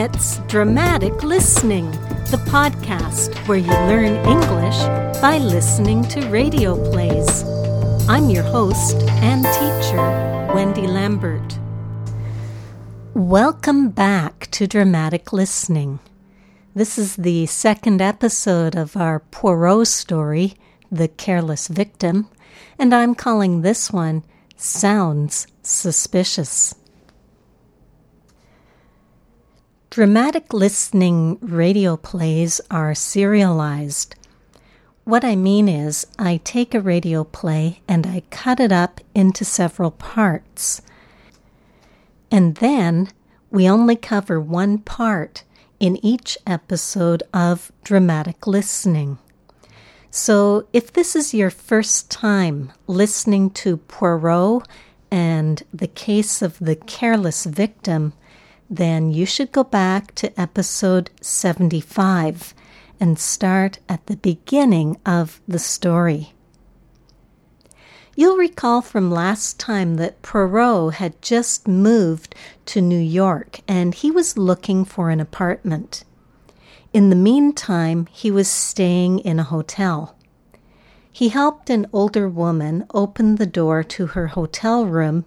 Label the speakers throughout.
Speaker 1: It's Dramatic Listening, the podcast where you learn English by listening to radio plays. I'm your host and teacher, Wendy Lambert. Welcome back to Dramatic Listening. This is the second episode of our Poirot story, The Careless Victim, and I'm calling this one Sounds Suspicious. Dramatic listening radio plays are serialized. What I mean is, I take a radio play and I cut it up into several parts. And then we only cover one part in each episode of Dramatic Listening. So if this is your first time listening to Poirot and the case of the careless victim, then you should go back to episode 75 and start at the beginning of the story. You'll recall from last time that Poirot had just moved to New York and he was looking for an apartment. In the meantime, he was staying in a hotel. He helped an older woman open the door to her hotel room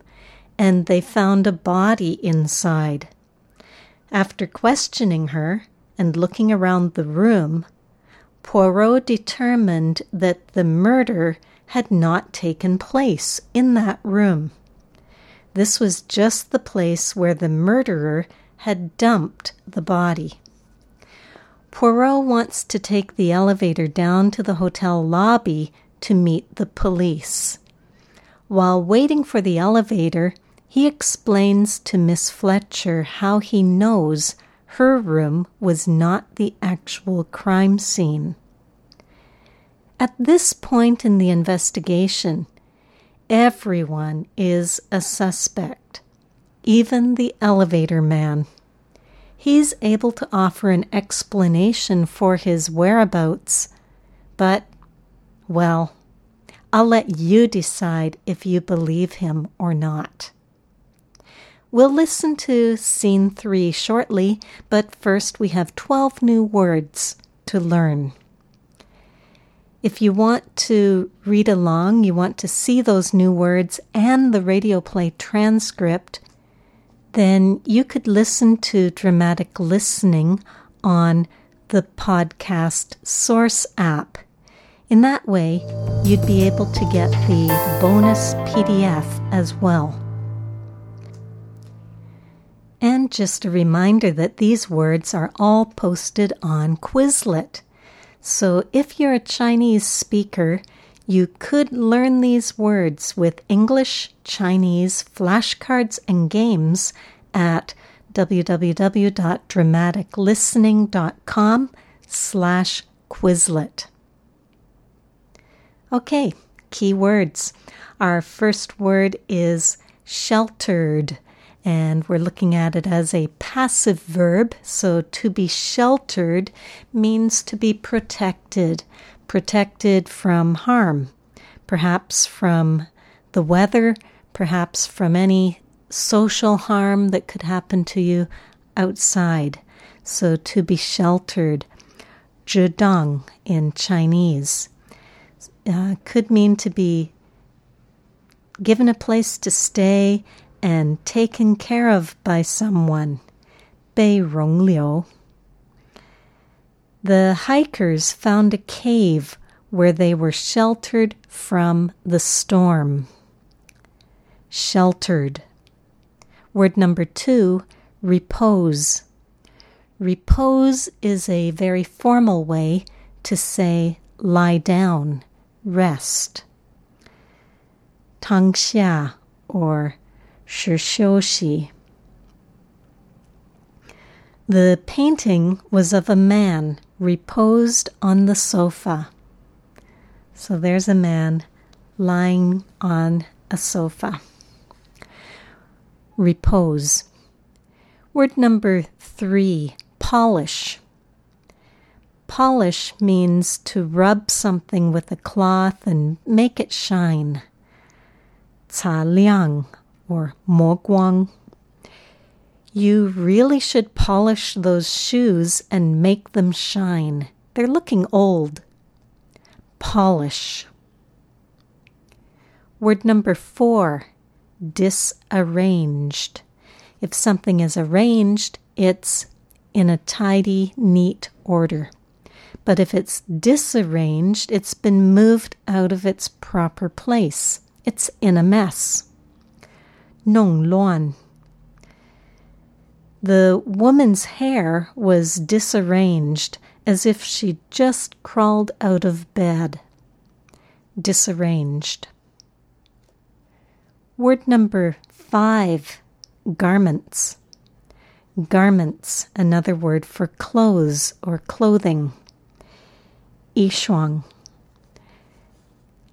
Speaker 1: and they found a body inside. After questioning her and looking around the room, Poirot determined that the murder had not taken place in that room. This was just the place where the murderer had dumped the body. Poirot wants to take the elevator down to the hotel lobby to meet the police. While waiting for the elevator, he explains to Miss Fletcher how he knows her room was not the actual crime scene. At this point in the investigation, everyone is a suspect, even the elevator man. He's able to offer an explanation for his whereabouts, but, well, I'll let you decide if you believe him or not. We'll listen to scene three shortly, but first we have 12 new words to learn. If you want to read along, you want to see those new words and the radio play transcript, then you could listen to dramatic listening on the podcast Source app. In that way, you'd be able to get the bonus PDF as well. And just a reminder that these words are all posted on Quizlet. So if you're a Chinese speaker, you could learn these words with English, Chinese flashcards and games at www.dramaticlistening.com slash Quizlet. Okay, key words. Our first word is sheltered and we're looking at it as a passive verb. So to be sheltered means to be protected, protected from harm, perhaps from the weather, perhaps from any social harm that could happen to you outside. So to be sheltered, zhedang in Chinese, uh, could mean to be given a place to stay and taken care of by someone. Bei Rongliu. The hikers found a cave where they were sheltered from the storm. Sheltered. Word number two, repose. Repose is a very formal way to say lie down, rest. Tangxia or 是休息. The painting was of a man reposed on the sofa. So there's a man lying on a sofa. Repose. Word number three polish. Polish means to rub something with a cloth and make it shine. 擦亮 or mo guang. You really should polish those shoes and make them shine. They're looking old. Polish. Word number four disarranged. If something is arranged, it's in a tidy, neat order. But if it's disarranged, it's been moved out of its proper place. It's in a mess. Nong luan. The woman's hair was disarranged as if she'd just crawled out of bed. Disarranged. Word number five garments. Garments, another word for clothes or clothing. Ishuang.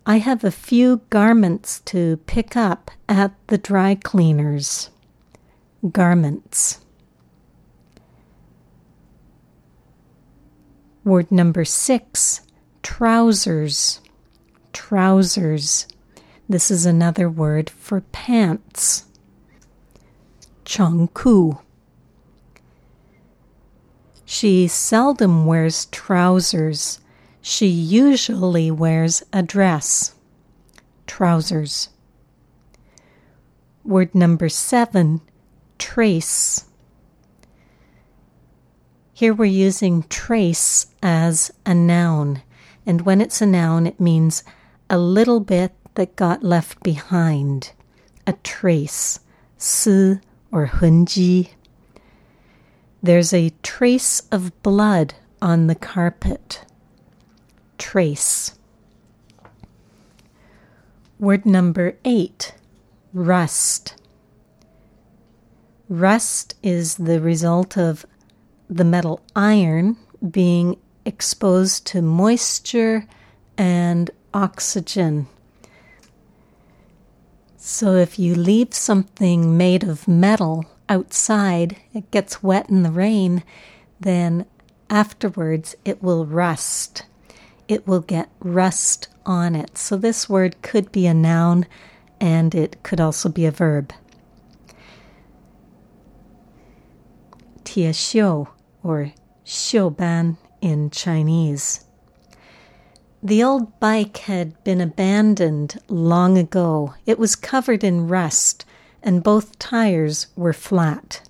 Speaker 1: I have a few garments to pick up at the dry cleaners. Garments. Word number six trousers. Trousers. This is another word for pants. Chengku. She seldom wears trousers. She usually wears a dress. Trousers. Word number seven trace. Here we're using trace as a noun, and when it's a noun, it means a little bit that got left behind, a trace, si or hunji. There's a trace of blood on the carpet. Trace. Word number eight rust. Rust is the result of the metal iron being exposed to moisture and oxygen. So, if you leave something made of metal outside, it gets wet in the rain, then afterwards it will rust it will get rust on it. So this word could be a noun and it could also be a verb. Tia xiu or xiuban in Chinese. The old bike had been abandoned long ago. It was covered in rust, and both tires were flat.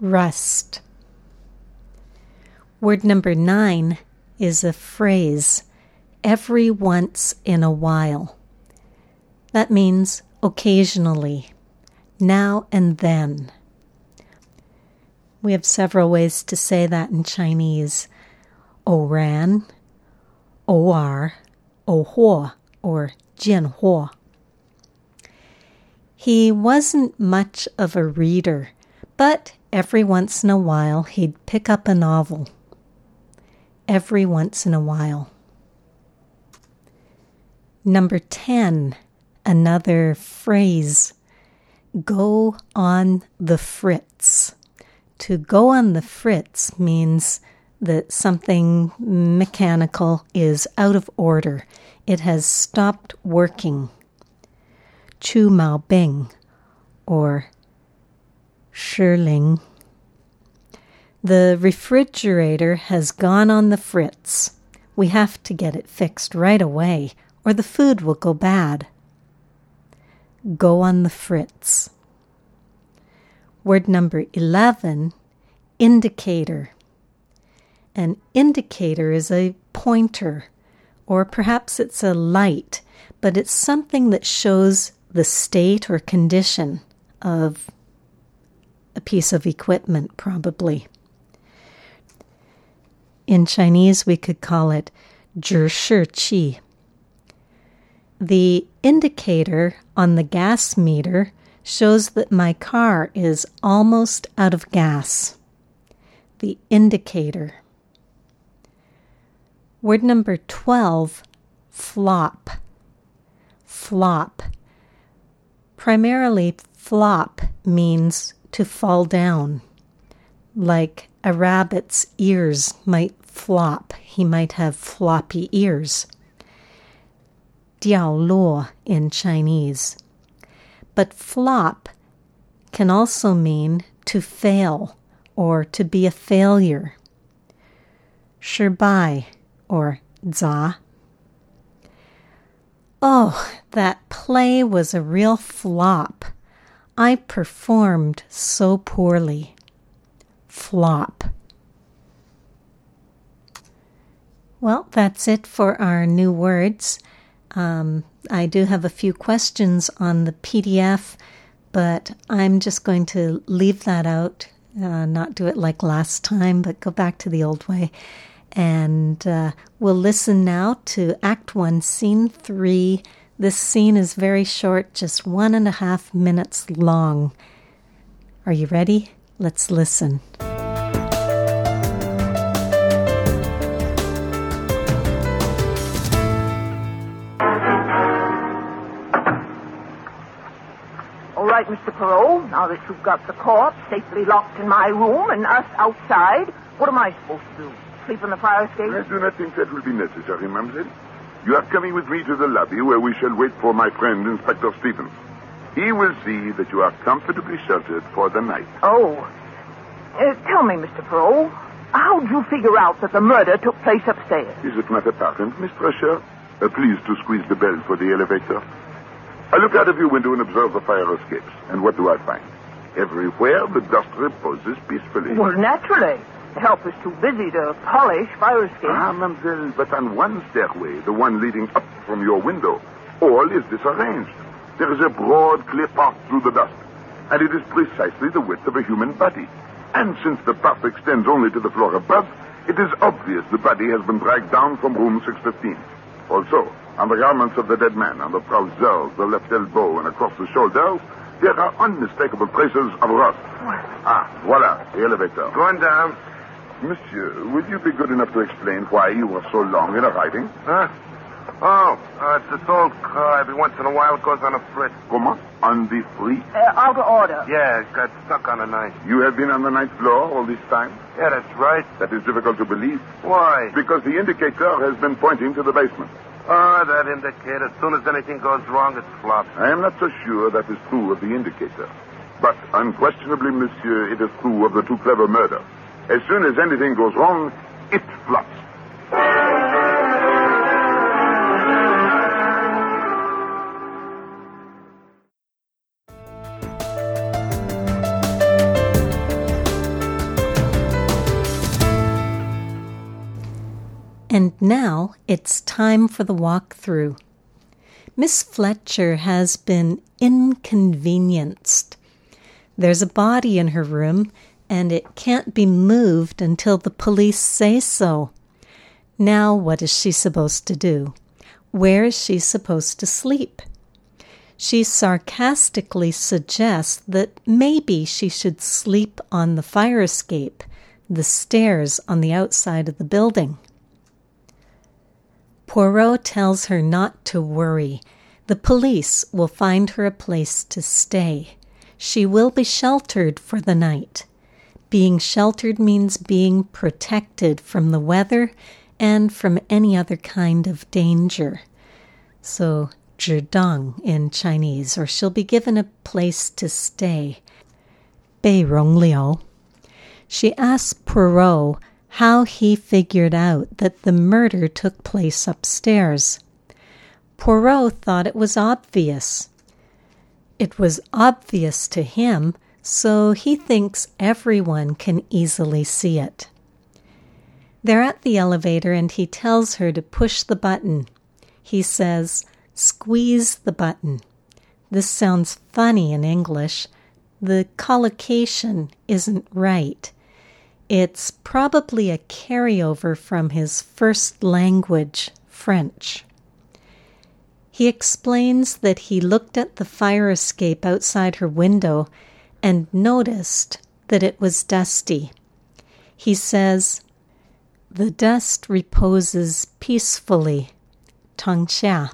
Speaker 1: Rust. Word number nine is a phrase every once in a while. That means occasionally, now and then. We have several ways to say that in Chinese. Oran, or, Ohuo, or Jianhuo. He wasn't much of a reader, but every once in a while he'd pick up a novel. Every once in a while. Number 10, another phrase go on the fritz. To go on the fritz means that something mechanical is out of order. It has stopped working. Chu Mao Bing or Shirling. The refrigerator has gone on the fritz. We have to get it fixed right away, or the food will go bad. Go on the fritz. Word number 11 indicator. An indicator is a pointer, or perhaps it's a light, but it's something that shows the state or condition of a piece of equipment, probably. In Chinese, we could call it 指示器. The indicator on the gas meter shows that my car is almost out of gas. The indicator. Word number 12 flop. Flop. Primarily, flop means to fall down. Like a rabbit's ears might flop, he might have floppy ears. 掉落 in Chinese but flop can also mean to fail or to be a failure. Shirbai or za. Oh, that play was a real flop. I performed so poorly. Flop. Well, that's it for our new words. Um, I do have a few questions on the PDF, but I'm just going to leave that out, uh, not do it like last time, but go back to the old way. And uh, we'll listen now to Act 1, Scene 3. This scene is very short, just one and a half minutes long. Are you ready? Let's listen.
Speaker 2: Right, Mr. Poirot. Now that you've got the corpse safely locked in my room and us outside, what am I supposed to do? Sleep in the fire escape?
Speaker 3: I do not think that will be necessary, mademoiselle. You are coming with me to the lobby where we shall wait for my friend, Inspector Stevens. He will see that you are comfortably sheltered for the night.
Speaker 2: Oh. Uh, tell me, Mr. Poirot, how did you figure out that the murder took place upstairs?
Speaker 3: Is it not apparent, Miss Fletcher? Uh, please to squeeze the bell for the elevator. I look out of your window and observe the fire escapes. And what do I find? Everywhere the dust reposes peacefully.
Speaker 2: Well, naturally. The help is too busy to polish fire escapes.
Speaker 3: Ah, mademoiselle, but on one stairway, the one leading up from your window, all is disarranged. There is a broad, clear path through the dust, and it is precisely the width of a human body. And since the path extends only to the floor above, it is obvious the body has been dragged down from room 615. Also, on the garments of the dead man, on the trousers, the left elbow, and across the shoulders, there are unmistakable traces of rust. Ah, voila, the elevator.
Speaker 4: Going down.
Speaker 3: Monsieur, will you be good enough to explain why you were so long in arriving?
Speaker 4: Huh? Oh, uh, it's this old car. Every once in a while it goes on a fritz.
Speaker 3: Comment? On the free?
Speaker 2: Uh, out of order.
Speaker 4: Yeah, it got stuck on the ninth.
Speaker 3: You have been on the ninth floor all this time?
Speaker 4: Yeah, that's right.
Speaker 3: That is difficult to believe.
Speaker 4: Why?
Speaker 3: Because the indicator has been pointing to the basement.
Speaker 4: Ah, that indicator. As soon as anything goes wrong, it flops.
Speaker 3: I am not so sure that is true of the indicator. But unquestionably, monsieur, it is true of the too clever murder. As soon as anything goes wrong, it flops.
Speaker 1: And now it's time for the walkthrough. Miss Fletcher has been inconvenienced. There's a body in her room, and it can't be moved until the police say so. Now, what is she supposed to do? Where is she supposed to sleep? She sarcastically suggests that maybe she should sleep on the fire escape, the stairs on the outside of the building. Poirot tells her not to worry. The police will find her a place to stay. She will be sheltered for the night. Being sheltered means being protected from the weather and from any other kind of danger. So, zhidang in Chinese, or she'll be given a place to stay. Bei Rong Liu. She asks Poirot how he figured out that the murder took place upstairs. Poirot thought it was obvious. It was obvious to him, so he thinks everyone can easily see it. They're at the elevator and he tells her to push the button. He says, squeeze the button. This sounds funny in English. The collocation isn't right. It's probably a carryover from his first language, French. He explains that he looked at the fire escape outside her window and noticed that it was dusty. He says, The dust reposes peacefully, Tangxia.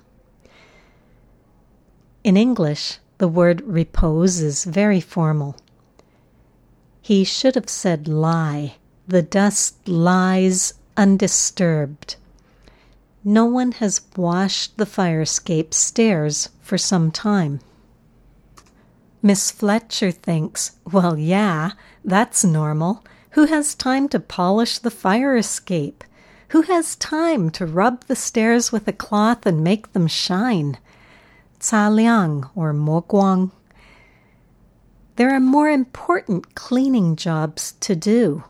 Speaker 1: In English, the word repose is very formal. He should have said lie. The dust lies undisturbed. No one has washed the fire escape stairs for some time. Miss Fletcher thinks, well, yeah, that's normal. Who has time to polish the fire escape? Who has time to rub the stairs with a cloth and make them shine? Ca Liang or Mo Guang. There are more important cleaning jobs to do.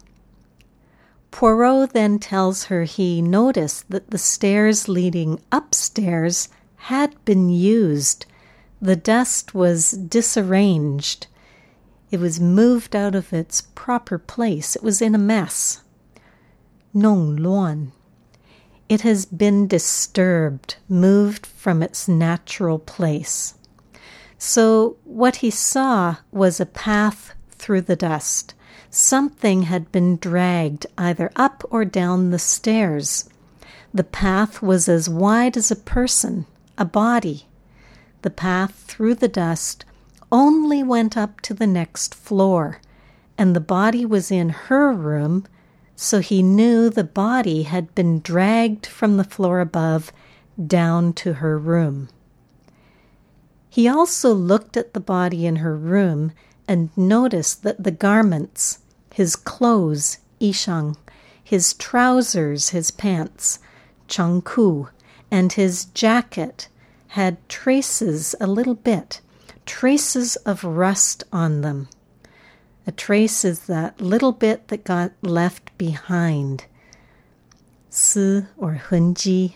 Speaker 1: Poirot then tells her he noticed that the stairs leading upstairs had been used. The dust was disarranged. It was moved out of its proper place. It was in a mess. Nong Luan. It has been disturbed, moved from its natural place. So, what he saw was a path through the dust. Something had been dragged either up or down the stairs. The path was as wide as a person, a body. The path through the dust only went up to the next floor, and the body was in her room, so he knew the body had been dragged from the floor above down to her room. He also looked at the body in her room and noticed that the garments, his clothes, ishang, his trousers, his pants, changku, and his jacket had traces a little bit traces of rust on them. A trace is that little bit that got left behind. Si or hunji.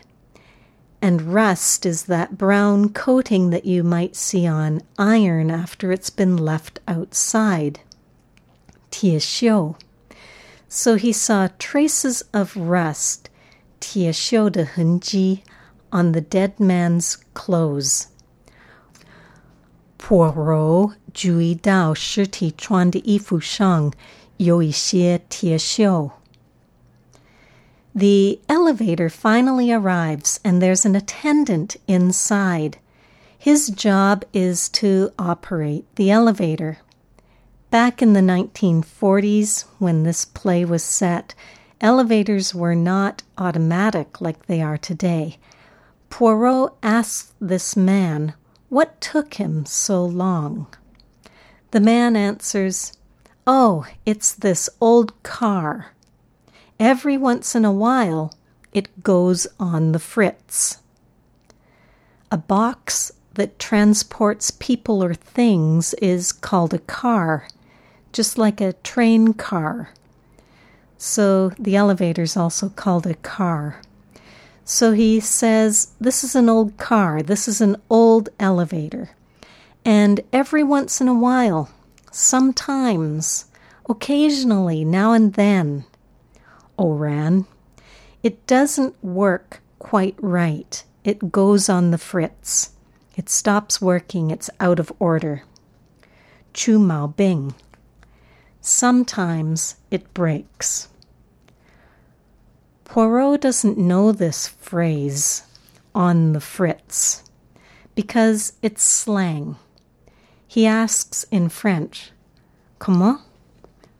Speaker 1: And rust is that brown coating that you might see on iron after it's been left outside. Tiexiu. So he saw traces of rust, tiexiu de hunji, on the dead man's clothes. Poirot, Jui Dao, Shiti, Chuan de Yifu Sheng, Tia Tiexiu. The elevator finally arrives, and there's an attendant inside. His job is to operate the elevator. Back in the 1940s, when this play was set, elevators were not automatic like they are today. Poirot asked this man what took him so long? The man answers, Oh, it's this old car. Every once in a while, it goes on the fritz. A box that transports people or things is called a car, just like a train car. So the elevator is also called a car. So he says, This is an old car, this is an old elevator. And every once in a while, sometimes, occasionally, now and then, Oran, it doesn't work quite right. It goes on the fritz. It stops working, it's out of order. Chu Mao Bing. Sometimes it breaks. Poirot doesn't know this phrase, on the fritz, because it's slang. He asks in French, Comment?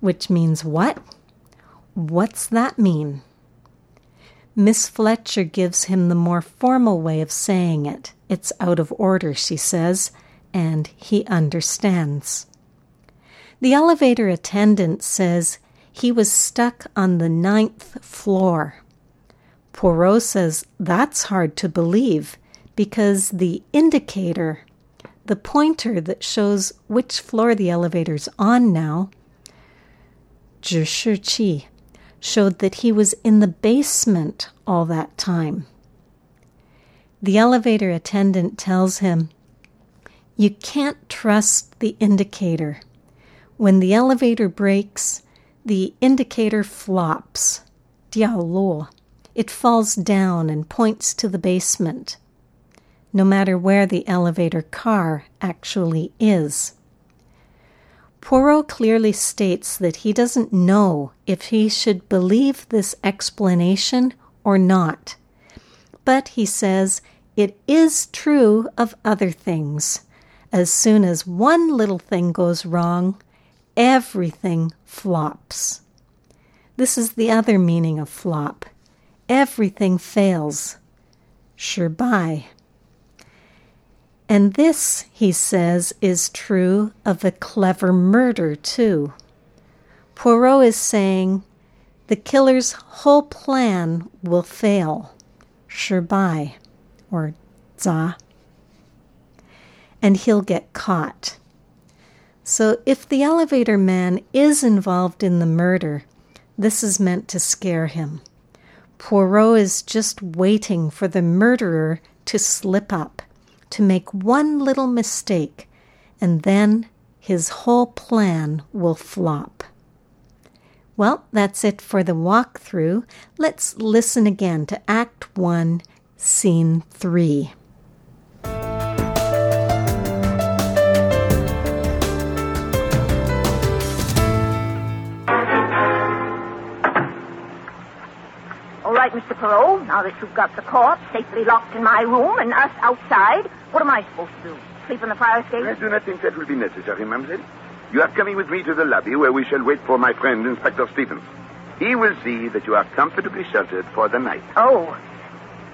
Speaker 1: Which means what? What's that mean? Miss Fletcher gives him the more formal way of saying it. It's out of order, she says, and he understands. The elevator attendant says he was stuck on the ninth floor. Poirot says that's hard to believe because the indicator, the pointer that shows which floor the elevator's on now, 指示器, showed that he was in the basement all that time. The elevator attendant tells him, You can't trust the indicator. When the elevator breaks, the indicator flops. Diao It falls down and points to the basement, no matter where the elevator car actually is. Poirot clearly states that he doesn't know if he should believe this explanation or not. But he says it is true of other things. As soon as one little thing goes wrong, everything flops. This is the other meaning of flop. Everything fails. Sure by. And this, he says, is true of a clever murder, too. Poirot is saying the killer's whole plan will fail. Sherbai, or za. And he'll get caught. So if the elevator man is involved in the murder, this is meant to scare him. Poirot is just waiting for the murderer to slip up, to make one little mistake, and then his whole plan will flop. Well, that's it for the walkthrough. Let's listen again to Act 1, Scene 3.
Speaker 2: Right, Mr. Poirot, now that you've got the corpse safely locked in my room and us outside, what am I supposed to do? Sleep in the fire escape?
Speaker 3: I do not think that will be necessary, mademoiselle. You are coming with me to the lobby where we shall wait for my friend, Inspector Stevens. He will see that you are comfortably sheltered for the night.
Speaker 2: Oh.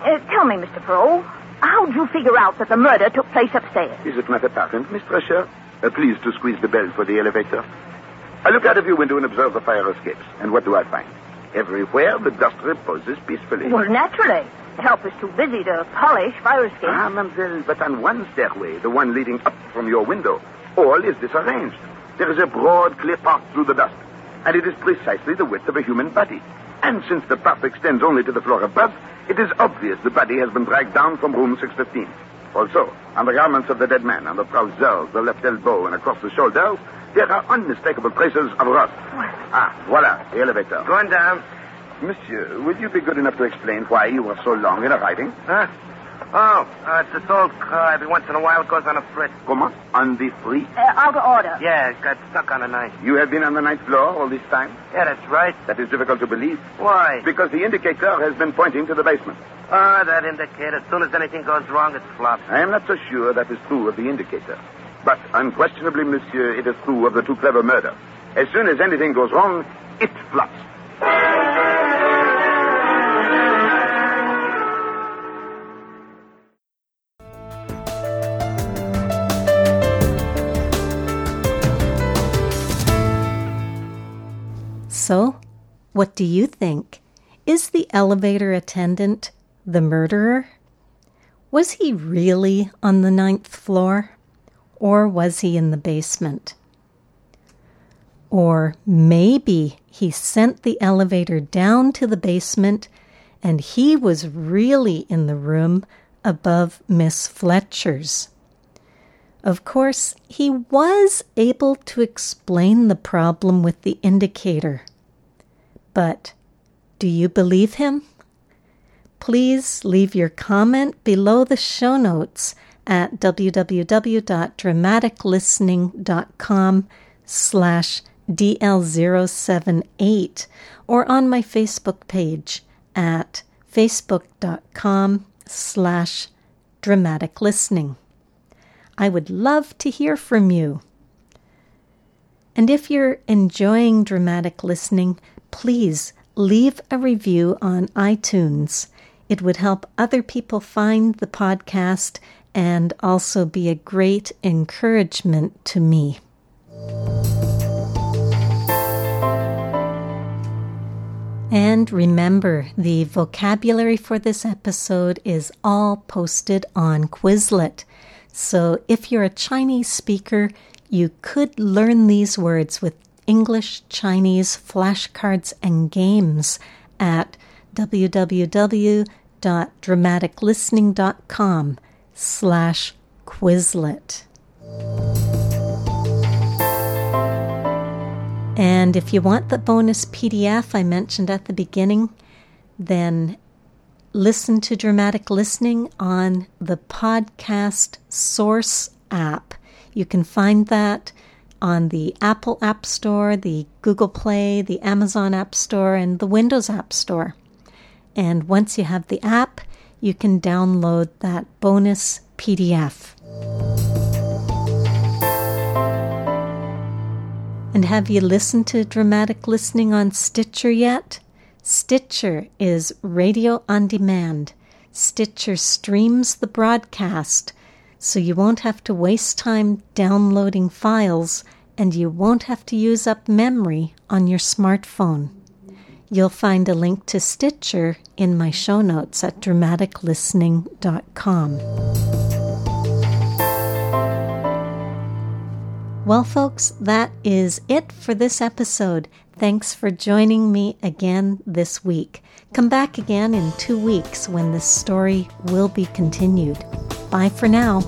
Speaker 2: Uh, tell me, Mr. Poirot, how'd you figure out that the murder took place upstairs?
Speaker 3: Is it not apparent, Miss Fletcher? Uh, please to squeeze the bell for the elevator. I look out of your window and observe the fire escapes. And what do I find? Everywhere the dust reposes peacefully.
Speaker 2: Well, naturally. The help is too busy to polish fire escapes.
Speaker 3: Ah, mademoiselle, but on one stairway, the one leading up from your window, all is disarranged. There is a broad, clear path through the dust, and it is precisely the width of a human body. And since the path extends only to the floor above, it is obvious the body has been dragged down from room 615. Also, on the garments of the dead man, on the trousers, the left elbow, and across the shoulders, there are unmistakable traces of rust. Ah, voila, the elevator.
Speaker 4: Going down.
Speaker 3: Monsieur, will you be good enough to explain why you were so long in arriving?
Speaker 4: Huh? Oh, uh, it's this old car. Every once in a while it goes on a fritz.
Speaker 3: Comment? On the free?
Speaker 2: Uh, out of order.
Speaker 4: Yeah, it got stuck on the ninth.
Speaker 3: You have been on the ninth floor all this time?
Speaker 4: Yeah, that's right.
Speaker 3: That is difficult to believe.
Speaker 4: Why?
Speaker 3: Because the indicator has been pointing to the basement.
Speaker 4: Ah, that indicator. As soon as anything goes wrong, it flops.
Speaker 3: I am not so sure that is true of the indicator. But unquestionably, monsieur, it is true of the too clever murder. As soon as anything goes wrong, it flops.
Speaker 1: So, what do you think? Is the elevator attendant the murderer? Was he really on the ninth floor? Or was he in the basement? Or maybe he sent the elevator down to the basement and he was really in the room above Miss Fletcher's. Of course, he was able to explain the problem with the indicator. But do you believe him? Please leave your comment below the show notes at www.dramaticlistening.com slash DL078 or on my Facebook page at facebook.com slash dramatic listening. I would love to hear from you. And if you're enjoying dramatic listening, please leave a review on iTunes. It would help other people find the podcast and also be a great encouragement to me. And remember, the vocabulary for this episode is all posted on Quizlet. So if you're a Chinese speaker, you could learn these words with English Chinese flashcards and games at www.dramaticlistening.com slash Quizlet. And if you want the bonus PDF I mentioned at the beginning, then listen to Dramatic Listening on the Podcast Source app. You can find that on the Apple App Store, the Google Play, the Amazon App Store, and the Windows App Store. And once you have the app, you can download that bonus PDF. And have you listened to dramatic listening on Stitcher yet? Stitcher is radio on demand. Stitcher streams the broadcast so you won't have to waste time downloading files and you won't have to use up memory on your smartphone. You'll find a link to Stitcher in my show notes at dramaticlistening.com. Well, folks, that is it for this episode. Thanks for joining me again this week. Come back again in two weeks when this story will be continued. Bye for now.